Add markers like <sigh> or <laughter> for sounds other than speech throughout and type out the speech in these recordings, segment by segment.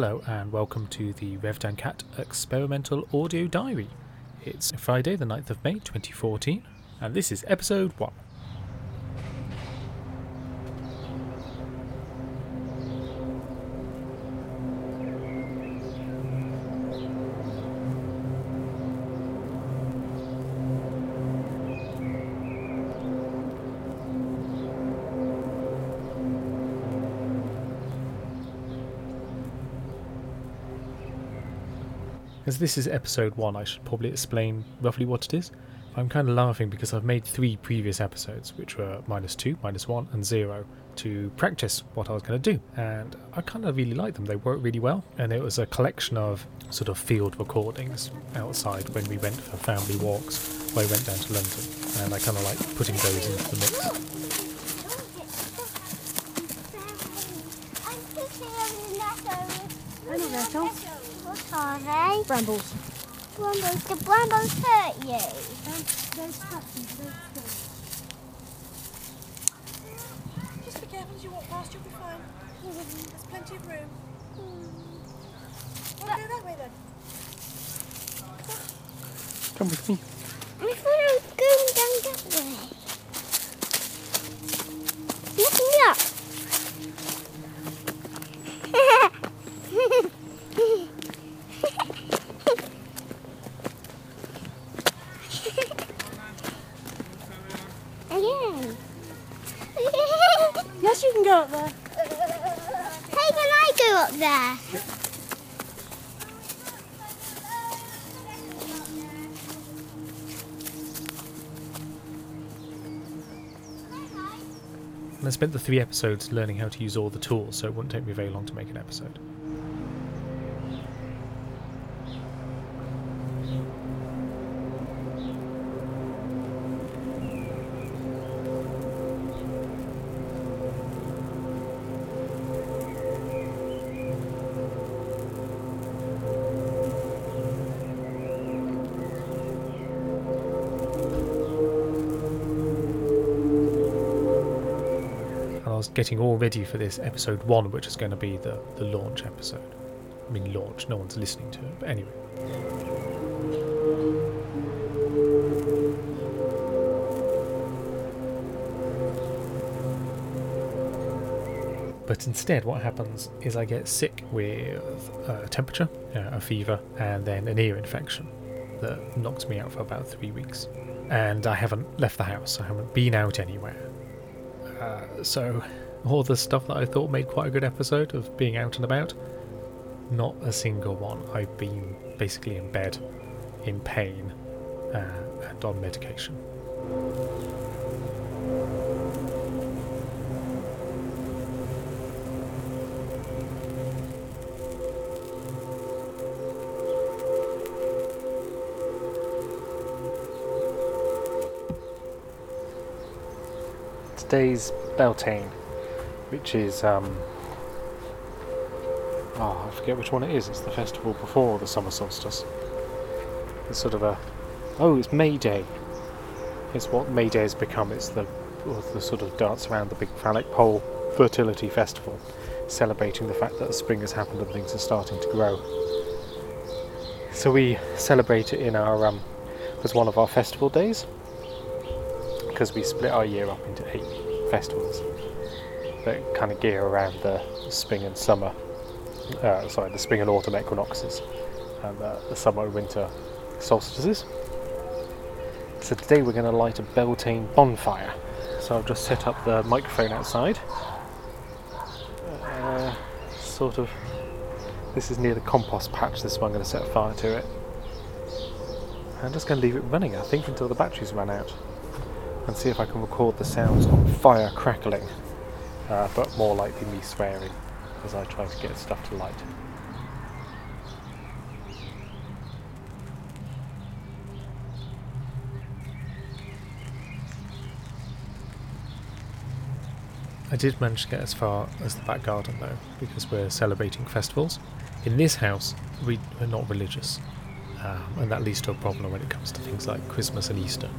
Hello and welcome to the Revdancatt Experimental Audio Diary. It's Friday, the 9th of May 2014, and this is episode 1. As this is episode 1, I should probably explain roughly what it is. I'm kind of laughing because I've made three previous episodes, which were minus 2, minus 1, and 0, to practice what I was going to do. And I kind of really liked them. They worked really well. And it was a collection of sort of field recordings outside when we went for family walks, I went down to London. And I kind of like putting those into the mix. I know they're tough. What are they? Brambles. Brambles. The brambles hurt you. Those scratches, those Just be careful as you walk past, you'll be fine. There's plenty of room. Hmm. Want to go that way then? Come with me. There? And I spent the three episodes learning how to use all the tools, so it wouldn't take me very long to make an episode. Was getting all ready for this episode one, which is going to be the, the launch episode. I mean, launch, no one's listening to it, but anyway. But instead, what happens is I get sick with a temperature, uh, a fever, and then an ear infection that knocks me out for about three weeks. And I haven't left the house, I haven't been out anywhere. Uh, so, all the stuff that I thought made quite a good episode of being out and about, not a single one. I've been basically in bed, in pain, uh, and on medication. Today's Beltane, which is um, oh, I forget which one it is. It's the festival before the summer solstice. It's sort of a oh, it's May Day. It's what May Day has become. It's the the sort of dance around the big phallic pole fertility festival, celebrating the fact that spring has happened and things are starting to grow. So we celebrate it in our um, as one of our festival days because we split our year up into eight festivals that kind of gear around the spring and summer, uh, sorry, the spring and autumn equinoxes and uh, the summer and winter solstices. So today we're going to light a Beltane bonfire. So I've just set up the microphone outside. Uh, sort of. This is near the compost patch. This one I'm going to set fire to it. I'm just going to leave it running, I think, until the batteries run out and see if I can record the sounds of fire crackling, uh, but more likely me swearing as I try to get stuff to light. I did manage to get as far as the back garden though, because we're celebrating festivals. In this house, we, we're not religious, um, and that leads to a problem when it comes to things like Christmas and Easter.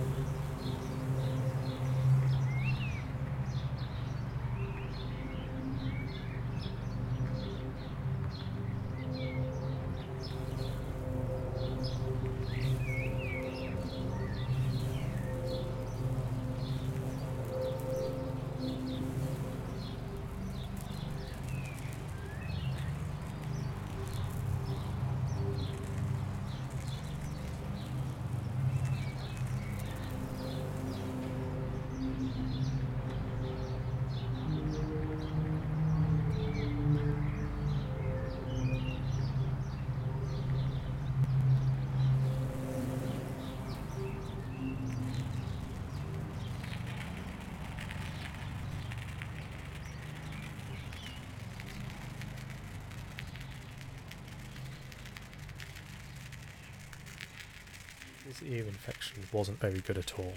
Ear infection wasn't very good at all.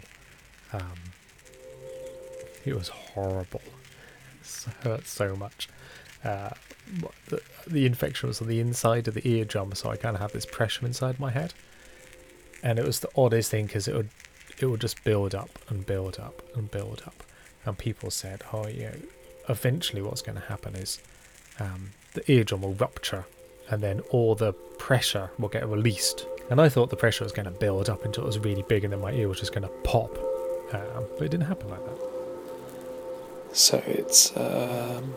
Um, it was horrible. <laughs> It hurt so much. Uh, the, the infection was on the inside of the eardrum, so I kind of had this pressure inside my head, and it was the oddest thing because it would it would just build up and build up and build up, and people said, "Oh, know, eventually what's going to happen is um, the eardrum will rupture, and then all the pressure will get released." And I thought the pressure was going to build up until it was really big, and then my ear was just going to pop. Um, but it didn't happen like that. So it's um,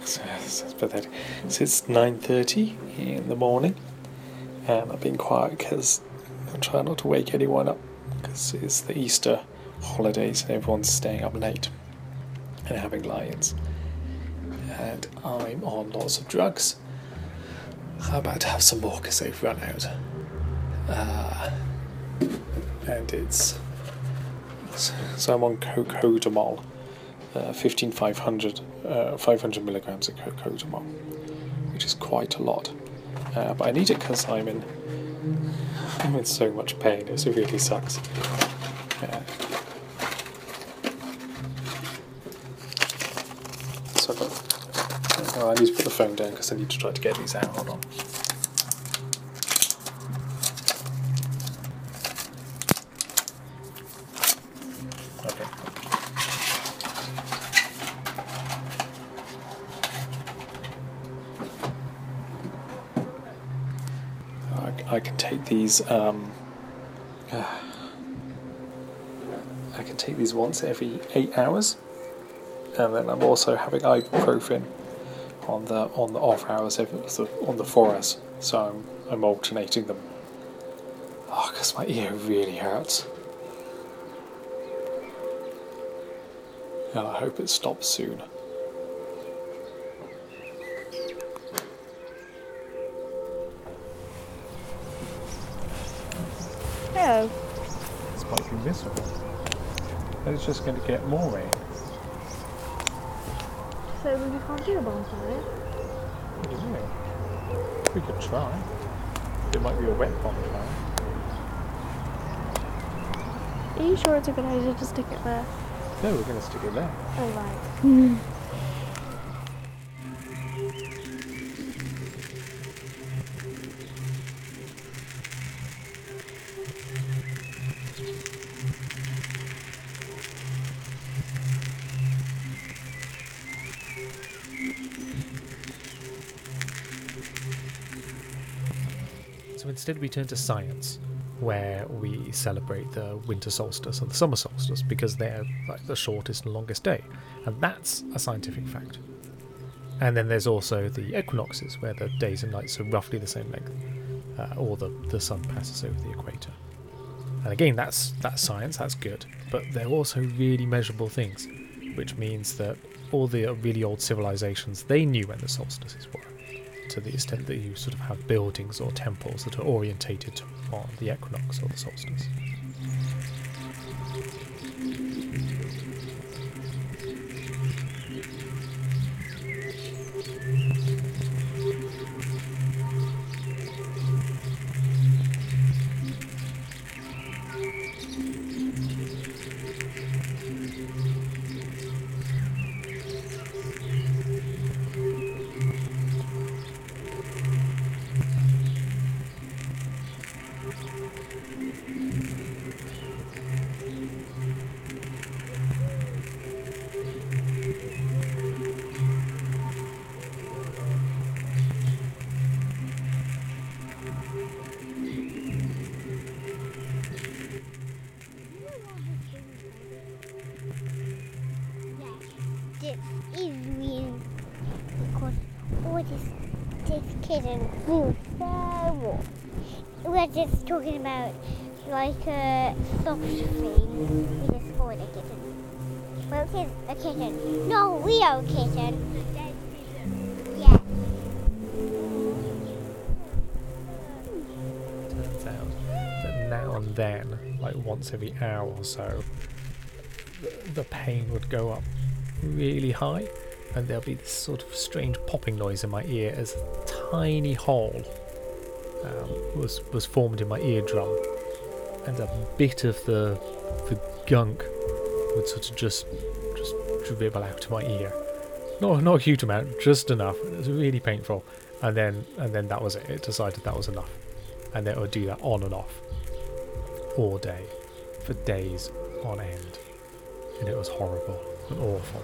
<laughs> so it's pathetic. It's nine thirty in the morning, and I've been quiet because I'm trying not to wake anyone up because it's the Easter holidays and everyone's staying up late and having lions. And I'm on lots of drugs. I'm about to have some more because they've run out. Uh, and it's so I'm on co-codamol, uh, 15500 uh, 500 milligrams of co-codamol, which is quite a lot. Uh, but I need it because I'm in I'm in so much pain. It really sucks. Yeah. So I've got, oh, I need to put the phone down because I need to try to get these out. Hold on. I, can take these. Um, <sighs> I can take these once every eight hours, and then I'm also having ibuprofen on the on the off hours every, so on the four hours. So I'm I'm alternating them. Ah, oh, because my ear really hurts. And I hope it stops soon. Hello. It's quite be miserable. And it's just going to get more rain. So we can't do a bonfire? What do you mean? We could try. It might be a wet bonfire. Are you sure it's a good idea to stick it there? No, we're going to stick it there. Oh, right. Hmm. Instead, we turn to science, where we celebrate the winter solstice and the summer solstice because they're like the shortest and longest day, and that's a scientific fact. And then there's also the equinoxes, where the days and nights are roughly the same length, uh, or the, the sun passes over the equator. And again, that's that's science, that's good, but they're also really measurable things, which means that all the really old civilizations they knew when the solstices were to the extent that you sort of have buildings or temples that are orientated on the equinox or the solstice. Talking about like a soft thing. We just call it a kitten. Well, is a kitten. No, we are a kitten. Turns out that now and then, like once every hour or so, the, the pain would go up really high, and there'll be this sort of strange popping noise in my ear as a tiny hole um, was was formed in my eardrum, and a bit of the the gunk would sort of just just dribble out of my ear. Not not a huge amount, just enough. It was really painful, and then and then that was it. It decided that was enough, and it would do that on and off all day, for days on end, and it was horrible and awful.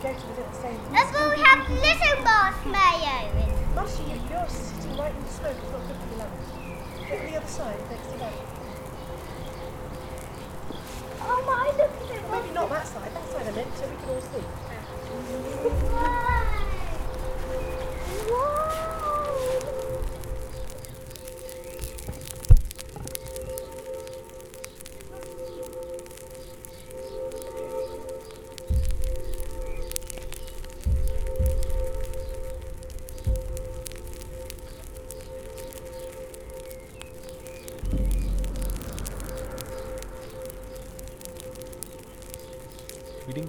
That's why we have little marshmallows. Marcy, you- you're sitting right in the smoke. It's not good for your lungs. Go to the other side next to that.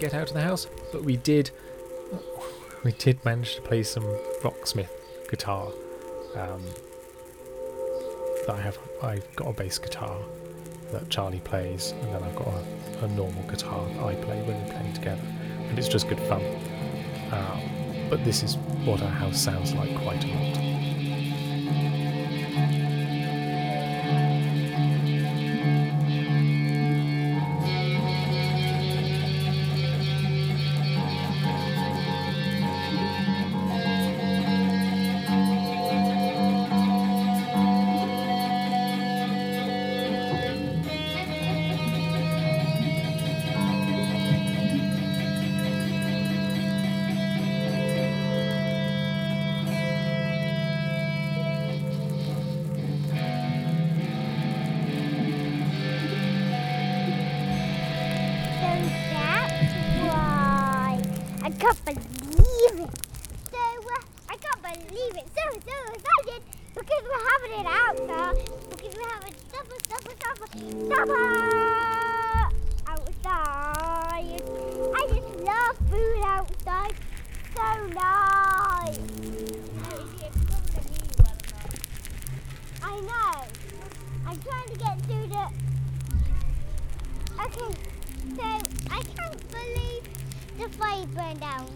Get out of the house, but we did. We did manage to play some rocksmith guitar. Um, that I have. I've got a bass guitar that Charlie plays, and then I've got a, a normal guitar that I play when we're playing together, and it's just good fun. Um, but this is what our house sounds like quite a lot. I down.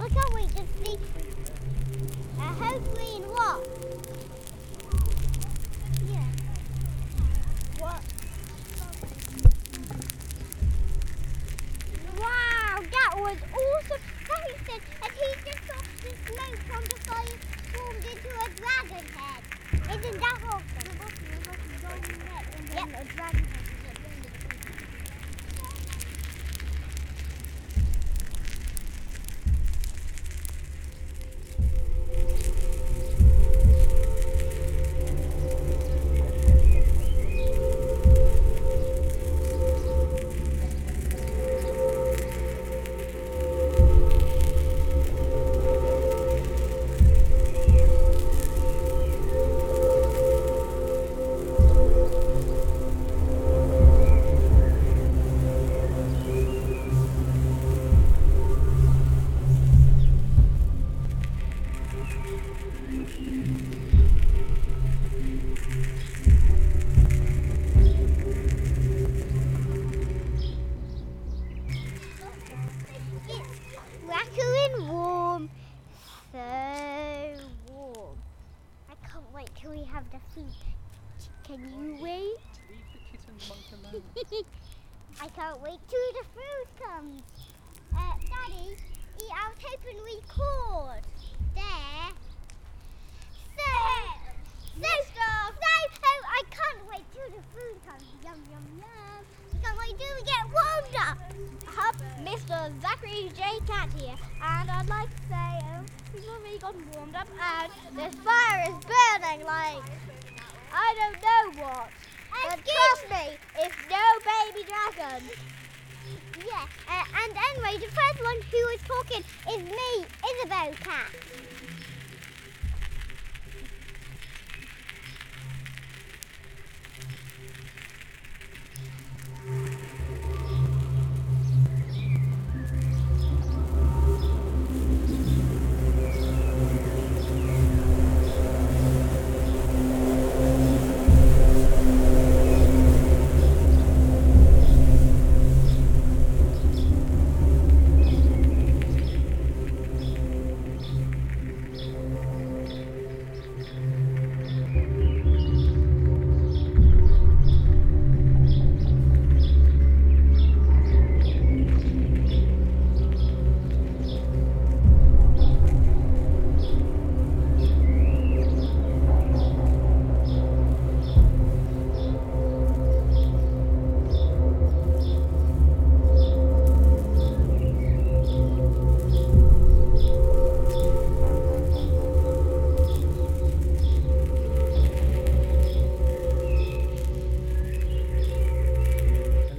I can't wait to see a hopefully in what? Yeah. What? Wow, that was awesome. And he just saw the smoke from the fire formed into a dragon head. Isn't that awesome? Yep. Food. Can you wait? <laughs> I can't wait till the food comes. Uh, Daddy, I was hoping we could. There. So So, so, I can't wait till the food comes. Yum, yum, yum. I can't wait we get warmed up. Hub, Mr. Zachary J. Catt here, and I'd like to say um, we've already gotten warmed up, and this fire is burning like I don't know what. But trust me, it's no baby dragon. Yeah, uh, and anyway, the first one who was talking is me, Isabel Catt.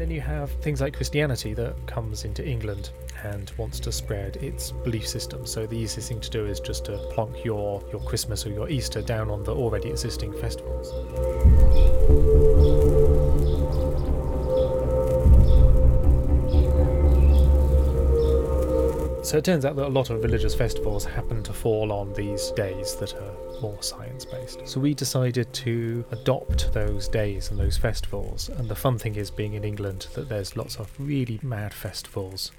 Then you have things like Christianity that comes into England and wants to spread its belief system. So the easiest thing to do is just to plonk your, your Christmas or your Easter down on the already existing festivals. So it turns out that a lot of religious festivals happen to fall on these days that are more science based. So we decided to adopt those days and those festivals. And the fun thing is, being in England, that there's lots of really mad festivals.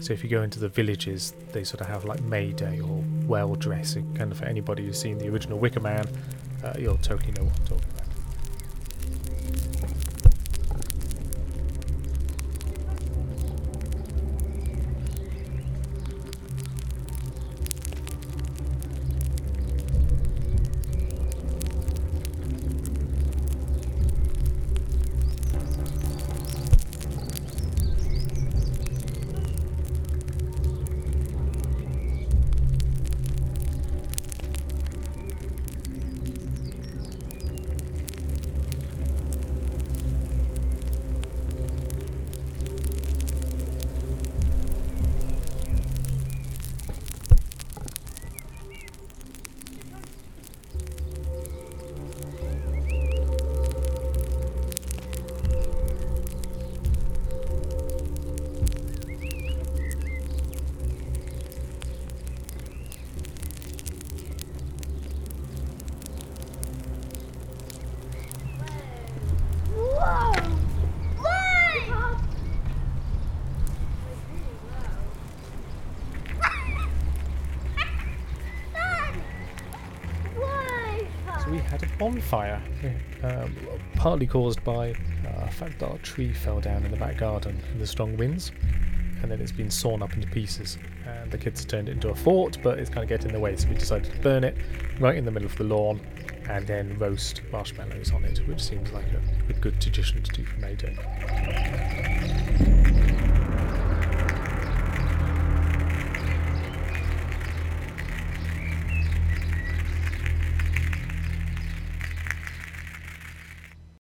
So if you go into the villages, they sort of have like May Day or well dressing. And for anybody who's seen the original Wicker Man, uh, you'll totally know what I'm talking about. Had a bonfire, um, partly caused by uh, the fact that our tree fell down in the back garden in the strong winds, and then it's been sawn up into pieces. And the kids turned it into a fort, but it's kind of getting in the way, so we decided to burn it right in the middle of the lawn, and then roast marshmallows on it, which seems like a, a good tradition to do for May Day.